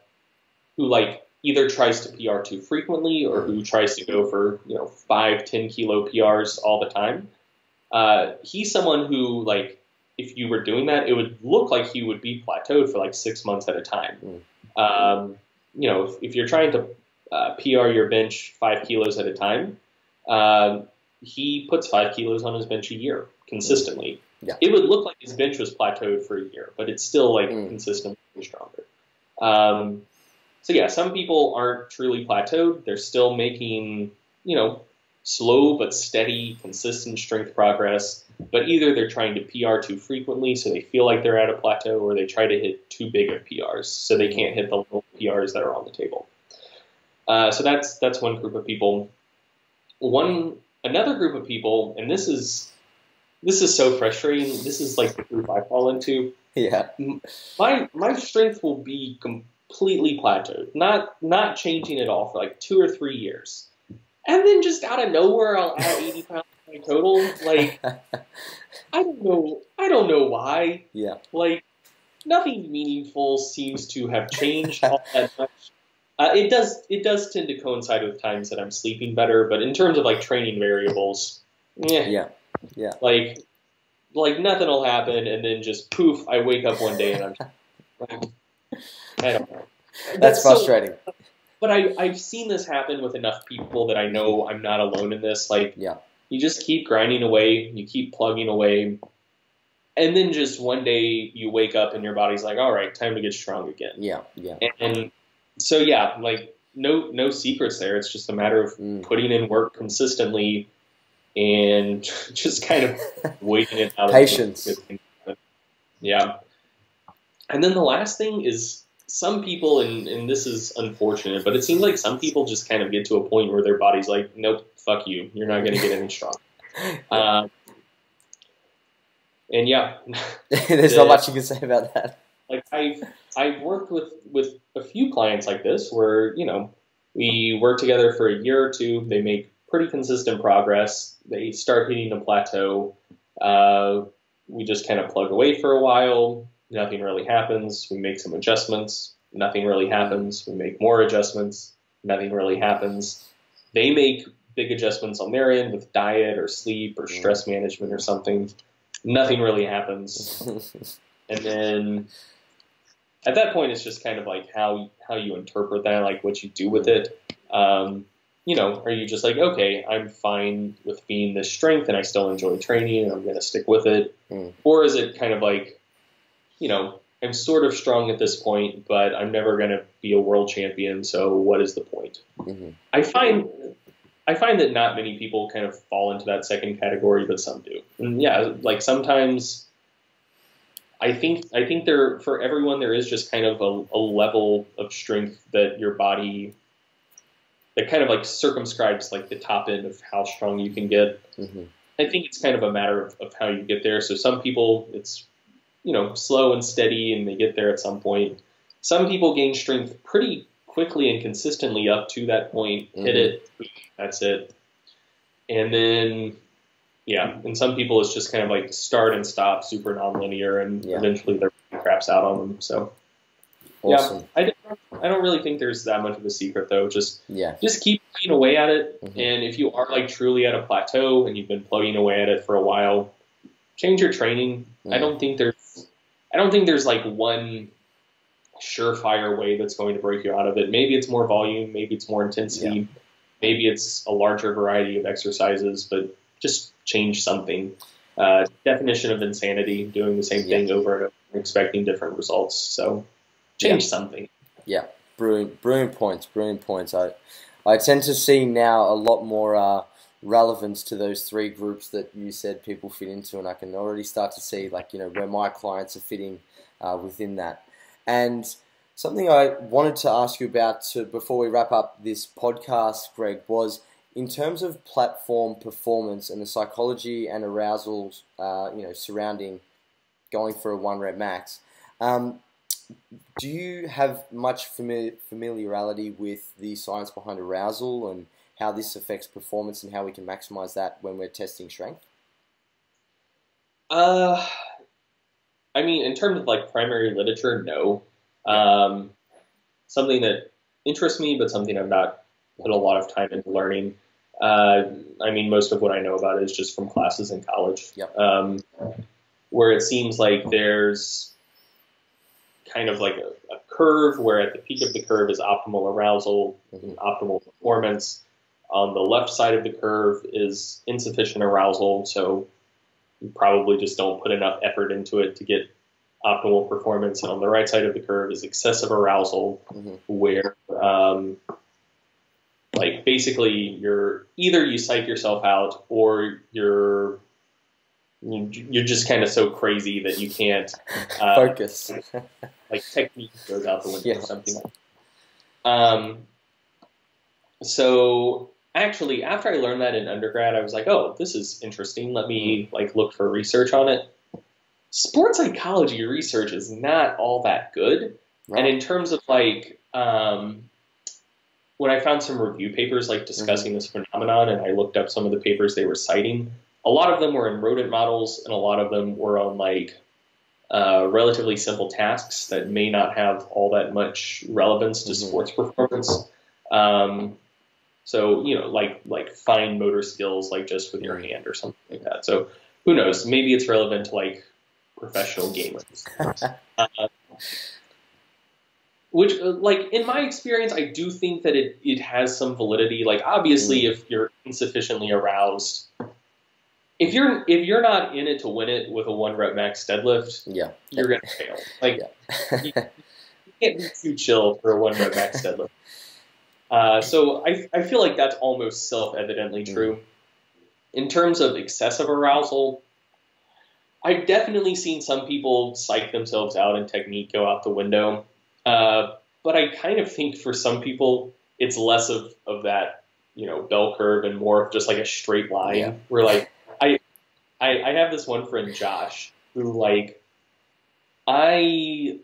who like either tries to PR too frequently or who tries to go for you know five, ten kilo PRs all the time, uh, he's someone who like if you were doing that, it would look like he would be plateaued for like six months at a time. Um, you know, if, if you're trying to uh, PR your bench five kilos at a time, um, he puts five kilos on his bench a year consistently. Yeah. It would look like his bench was plateaued for a year, but it's still like Mm. consistently stronger. Um, so yeah, some people aren't truly plateaued. They're still making, you know, slow but steady, consistent strength progress. But either they're trying to PR too frequently, so they feel like they're at a plateau, or they try to hit too big of PRs, so they can't hit the little PRs that are on the table. Uh, so that's that's one group of people. One another group of people, and this is this is so frustrating. This is like the group I fall into. yeah. My my strength will be completely plateaued, not not changing at all for like two or three years, and then just out of nowhere I'll add eighty pounds to my total. Like I don't know, I don't know why. yeah. Like nothing meaningful seems to have changed all that much. Uh, it does it does tend to coincide with times that I'm sleeping better, but in terms of like training variables, yeah, Yeah. Yeah. like like nothing will happen, and then just poof, I wake up one day and I'm I don't know. That's so- frustrating. but I I've seen this happen with enough people that I know I'm not alone in this. Like Yeah. you just keep grinding away, you keep plugging away, and then just one day you wake up and your body's like, all right, time to get strong again. Yeah. Yeah. And so yeah, like no no secrets there. It's just a matter of Mm. putting in work consistently and just kind of waiting it out. Patience. Yeah. And then the last thing is some people, and, and this is unfortunate, but it seems like some people just kind of get to a point where their body's like, nope, fuck you. You're not going to get any stronger. Um, and yeah, There's not much you can say about that. like I've I've worked with with a few clients like this where you know we work together for a year or two. They make pretty consistent progress. They start hitting a plateau. Uh, we just kind of plug away for a while. Nothing really happens. We make some adjustments. Nothing really happens. We make more adjustments. Nothing really happens. They make big adjustments on their end with diet or sleep or stress management or something. Nothing really happens and then at that point it's just kind of like how how you interpret that like what you do with it um, you know are you just like okay i'm fine with being this strength and i still enjoy training and i'm going to stick with it Mm. or is it kind of like you know i'm sort of strong at this point but i'm never going to be a world champion so what is the point Mhm. i find I find that not many people kind of fall into that second category, but some do. And yeah, like sometimes I think I think there for everyone there is just kind of a, a level of strength that your body that kind of like circumscribes like the top end of how strong you can get. Mm-hmm. I think it's kind of a matter of, of how you get there. So some people it's you know slow and steady and they get there at some point. Some people gain strength pretty quickly and consistently up to that point, hit Mm-hmm. it, that's it. And then yeah, and some people it's just kind of like start and stop, super nonlinear, and Yeah. eventually their craps out on them. So Awesome. yeah, I don't, I don't really think there's that much of a secret though. Just Yeah. just keep plugging away at it, Mhm. and if you are like truly at a plateau and you've been plugging away at it for a while, change your training. I Mhm. don't think there's I don't think there's like one surefire way that's going to break you out of it. Maybe it's more volume, maybe it's more intensity, maybe it's a larger variety of exercises, but just change something. Uh, definition of insanity: doing the same thing over and over, and expecting different results. So change something. Yeah, brilliant, brilliant points. Brilliant points. I, I tend to see now a lot more uh, relevance to those three groups that you said people fit into, and I can already start to see like you know where my clients are fitting uh, within that. And something I wanted to ask you about to, before we wrap up this podcast, Greg, was in terms of platform performance and the psychology and arousal, uh, you know, surrounding going for a one rep max. Um, do you have much famili- familiarity with the science behind arousal and how this affects performance and how we can maximize that when we're testing strength? Uh, I mean, in terms of like primary literature, no. Um, something that interests me, but something I've not put a lot of time into learning. Uh, I mean, most of what I know about it is just from classes in college, Yep. um, where it seems like there's kind of like a, a curve where at the peak of the curve is optimal arousal, Mhm. optimal performance. On the left side of the curve is insufficient arousal, so you probably just don't put enough effort into it to get optimal performance. And on the right side of the curve is excessive arousal, Mhm. where um, like basically you're either you psych yourself out or you're you- you're just kind of so crazy that you can't uh, Focus. like technique goes out the window Yeah. or something. like that. Um, so actually, after I learned that in undergrad, I was like, oh, this is interesting. Let me like look for research on it. Sports psychology research is not all that good, Right. and in terms of like um, when I found some review papers like discussing this phenomenon, and I looked up some of the papers they were citing, a lot of them were in rodent models, and a lot of them were on like uh, relatively simple tasks that may not have all that much relevance to Mhm. sports performance. Um, so you know, like like fine motor skills, like just with your hand or something like that. So who knows? Maybe it's relevant to like professional gamers. Uh, which, uh, like in my experience, I do think that it it has some validity. Like obviously, if you're insufficiently aroused, if you're if you're not in it to win it with a one rep max deadlift, yeah. you're gonna fail. Like Yeah. you can't be too chill for a one rep max deadlift. Uh, so I, I feel like that's almost self evidently true. In terms of excessive arousal, I've definitely seen some people psych themselves out and technique go out the window. Uh, but I kind of think for some people, it's less of, of that, you know, bell curve and more of just like a straight line. Yeah. Where like I, I I have this one friend Josh who like I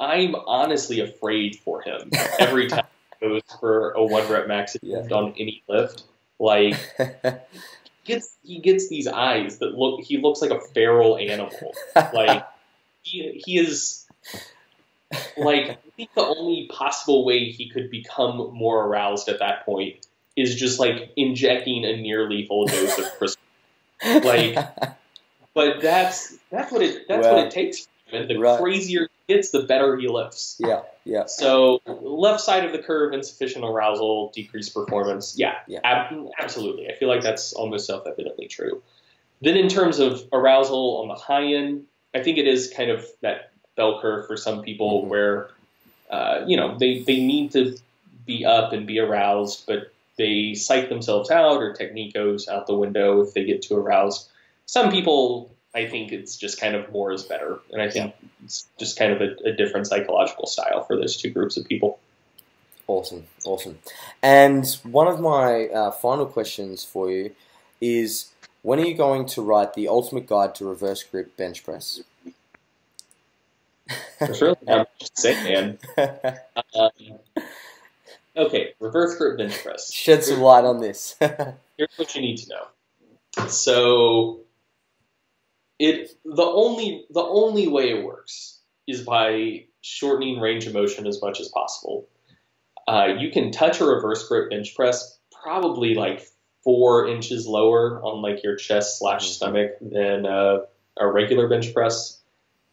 I'm honestly afraid for him every time he goes for a one rep max Yeah. on any lift. Like gets he gets these eyes that look he looks like a feral animal. Like he he is like I think the only possible way he could become more aroused at that point is just like injecting a near lethal dose of crystal. like- But that's that's what it that's Well, what it takes. And the right. crazier he gets, the better he lifts. yeah, yeah. So left side of the curve, insufficient arousal, decreased performance. Yeah, Yeah. ab- absolutely. I feel like that's almost self-evidently true. Then in terms of arousal on the high end, I think it is kind of that bell curve for some people Mhm. where, uh, you know, they, they need to be up and be aroused, but they psych themselves out or technique goes out the window if they get too aroused. Some people I think it's just kind of more is better, and I think it's just kind of a, a different psychological style for those two groups of people. Awesome, awesome. And one of my uh, final questions for you is when are you going to write the ultimate guide to reverse grip bench press? There's really not much to say, man. Um, okay, reverse grip bench press. Shed some light on this. Here's what you need to know. So, it the only the only way it works is by shortening range of motion as much as possible. Uh, you can touch a reverse grip bench press probably like four inches lower on like your chest slash stomach than uh, a regular bench press,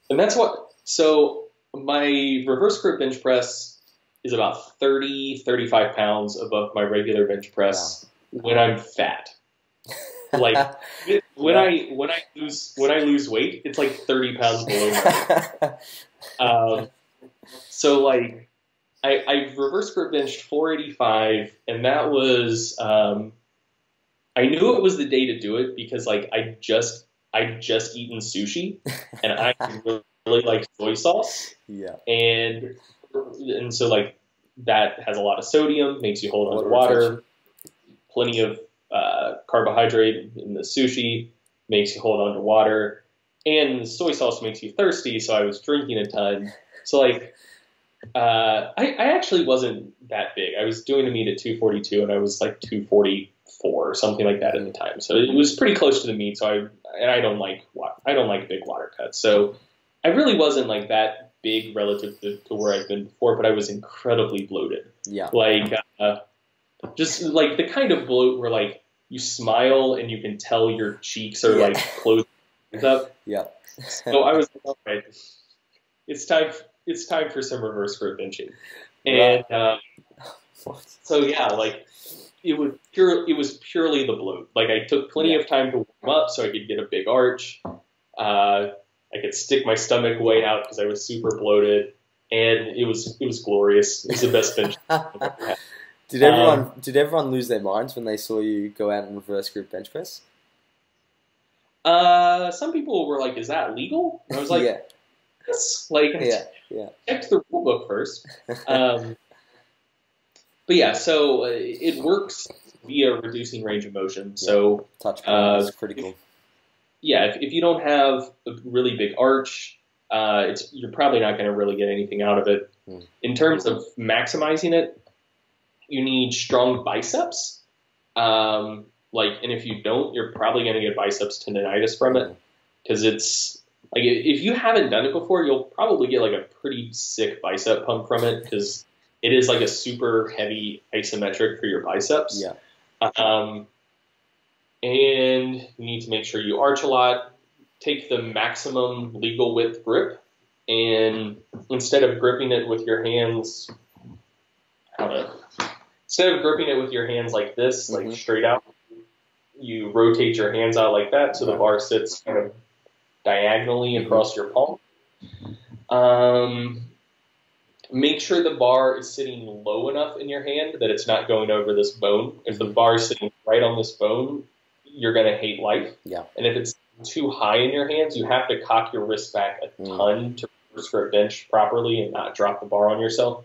and that's what. So my reverse grip bench press is about 30, 35 pounds above my regular bench press when I'm fat. Like when I when I lose when I lose weight, it's like 30 pounds below. Um, so like I, I reverse grip benched 485, and that was um, I knew it was the day to do it because like I just I just eaten sushi and I really, like soy sauce yeah. and and so like that has a lot of sodium, makes you hold on to Water plenty of uh, carbohydrate in the sushi, makes you hold on to water, and soy sauce makes you thirsty. So I was drinking a ton. So like, uh, I, I actually wasn't that big. I was doing a meet at 242, and I was like 244 or something like that at the time. So it was pretty close to the meet. So I and I don't like I don't like big water cuts. So I really wasn't like that big relative to, to where I've been before, but I was incredibly bloated Yeah. like uh, just like the kind of bloat where like you smile and you can tell your cheeks are Yeah. like closed up. Yeah. So I was like, all right, it's time. It's time for some reverse grip benching, and uh, so yeah, like it was pure. It was purely the bloat. Like I took plenty of time to warm up so I could get a big arch. Uh, I could stick my stomach way out because I was super bloated, and it was it was glorious. It was the best bench. I've ever had. Did everyone did everyone lose their minds when they saw you go out and reverse grip bench press? Uh, some people were like, "Is that legal?" And I was like, yeah, "Yes." Like, yeah, yeah. checked the rule book first. Um, but yeah, so uh, it works via reducing range of motion. So Touch Uh, is critical. Yeah, if, if you don't have a really big arch, uh, it's you're probably not going to really get anything out of it. Hmm. In terms of maximizing it, you need strong biceps. Um, like, and if you don't, you're probably going to get biceps tendonitis from it because it's like if you haven't done it before, you'll probably get like a pretty sick bicep pump from it because it is like a super heavy isometric for your biceps. Yeah, Um, and you need to make sure you arch a lot. Take the maximum legal width grip, and instead of gripping it with your hands, how to instead of gripping it with your hands like this, Mhm. like straight out, you rotate your hands out like that so the bar sits kind of diagonally across your palm. Um, make sure the bar is sitting low enough in your hand that it's not going over this bone. If the bar is sitting right on this bone, you're going to hate life. Yeah. And if it's too high in your hands, you have to cock your wrist back a Mm. ton to reverse grip bench properly and not drop the bar on yourself.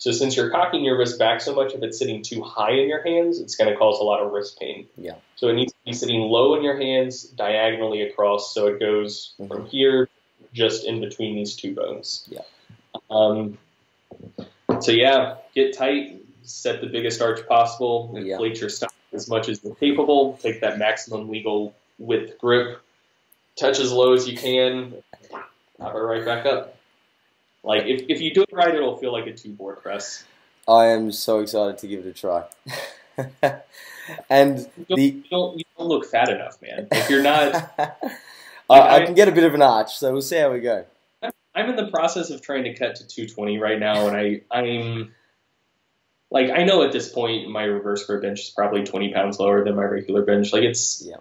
So since you're cocking your wrist back so much, if it's sitting too high in your hands, it's going to cause a lot of wrist pain. Yeah. So it needs to be sitting low in your hands, diagonally across, so it goes Mhm. from here just in between these two bones. Yeah. Um, so yeah, get tight, set the biggest arch possible, Yeah. inflate your stomach as much as you're capable, take that maximum legal width grip, touch as low as you can, pop it right back up. Like if, if you do it right, it'll feel like a two board press. I am so excited to give it a try. and You don't, the you don't, you don't look fat enough, man. If you're not, I, I can get a bit of an arch, so we'll see how we go. I'm in the process of trying to cut to 220 right now, and I I'm like I know at this point my reverse grip bench is probably 20 pounds lower than my regular bench. Like it's Yeah.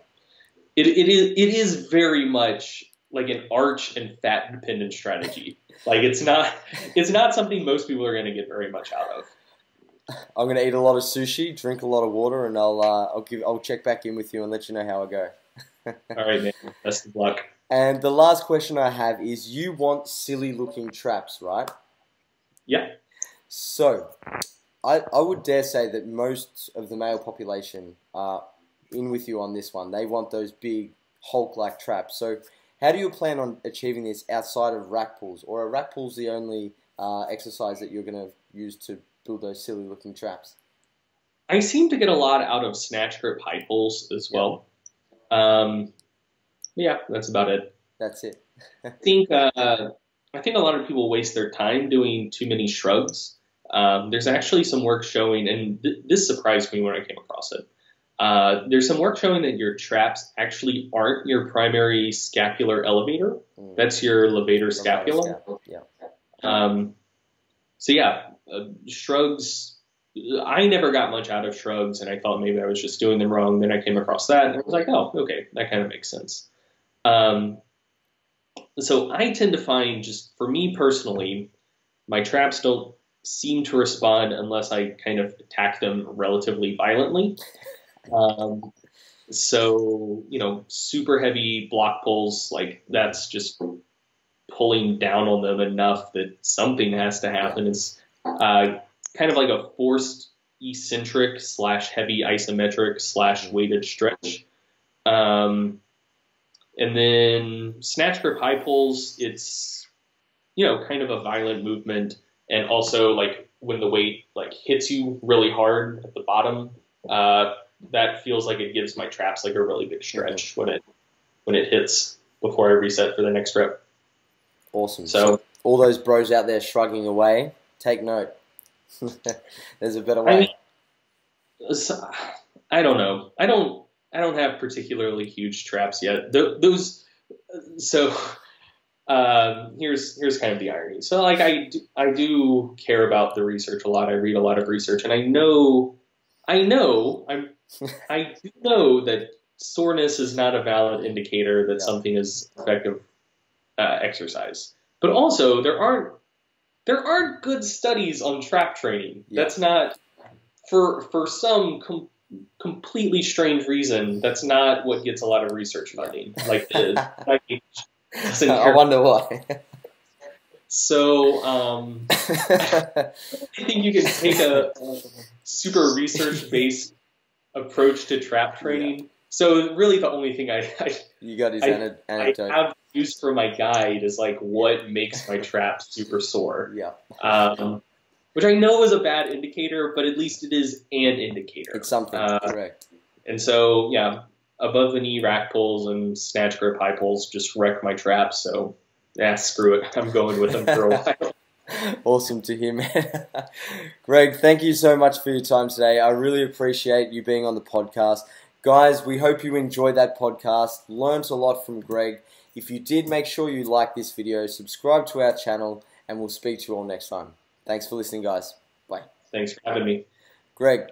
it, it is it is very much like an arch and fat dependent strategy. Like it's not it's not something most people are going to get very much out of. I'm gonna eat a lot of sushi, drink a lot of water, and I'll uh, I'll give I'll check back in with you and let you know how I go. All right, man. Best of luck. And the last question I have is you want silly looking traps, right? Yeah. So, I, I would dare say that most of the male population are in with you on this one. They want those big Hulk like traps. So, how do you plan on achieving this outside of rack pulls? Or are rack pulls the only uh, exercise that you're going to use to build those silly looking traps? I seem to get a lot out of snatch grip high pulls as well. Um, yeah, that's about it. That's it. I think uh, I think a lot of people waste their time doing too many shrugs. Um, there's actually some work showing, and th- this surprised me when I came across it. Uh, there's some work showing that your traps actually aren't your primary scapular elevator. Mm. That's your levator scapula. Scapula, Yeah. Um, so yeah, uh, shrugs. I never got much out of shrugs, and I thought maybe I was just doing them wrong. Then I came across that, and I was like, oh, okay, that kind of makes sense. Um, so I tend to find, just for me personally, my traps don't seem to respond unless I kind of attack them relatively violently. Um, so you know, super heavy block pulls, like that's just pulling down on them enough that something has to happen. It's uh, kind of like a forced eccentric slash heavy isometric slash weighted stretch. Um, and then snatch grip high pulls, it's you know kind of a violent movement, and also like when the weight like hits you really hard at the bottom, uh, that feels like it gives my traps like a really big stretch when it when it hits before I reset for the next rep. Awesome. So- all those bros out there shrugging away, take note. There's a better way. I mean, so- I don't know. I don't. I don't have particularly huge traps yet. Th- those. So, um, here's here's kind of the irony. So, like, I do, I do care about the research a lot. I read a lot of research, and I know, I know, I'm, I do know that soreness is not a valid indicator that Yeah. something is effective uh, exercise. But also, there aren't there aren't good studies on trap training. Yeah. That's not for for some com- completely strange reason. That's not what gets a lot of research funding. Like the I wonder why. So um, I think you can take a, a super research based approach to trap training. So really, the only thing I, I you got his I- ane- I anecdote. have used for my guide is like what makes my trap super sore, yeah, um, which I know is a bad indicator, but at least it is an indicator. it's something. Uh, correct. And so, yeah, above the knee rack pulls and snatch grip high pulls just wreck my traps. So, yeah, screw it. I'm going with them for a while. Awesome to hear, man. Greg, thank you so much for your time today. I really appreciate you being on the podcast. Guys, we hope you enjoyed that podcast, learned a lot from Greg. If you did, make sure you like this video, subscribe to our channel, and we'll speak to you all next time. Thanks for listening, guys. Bye. Thanks for having me. Greg,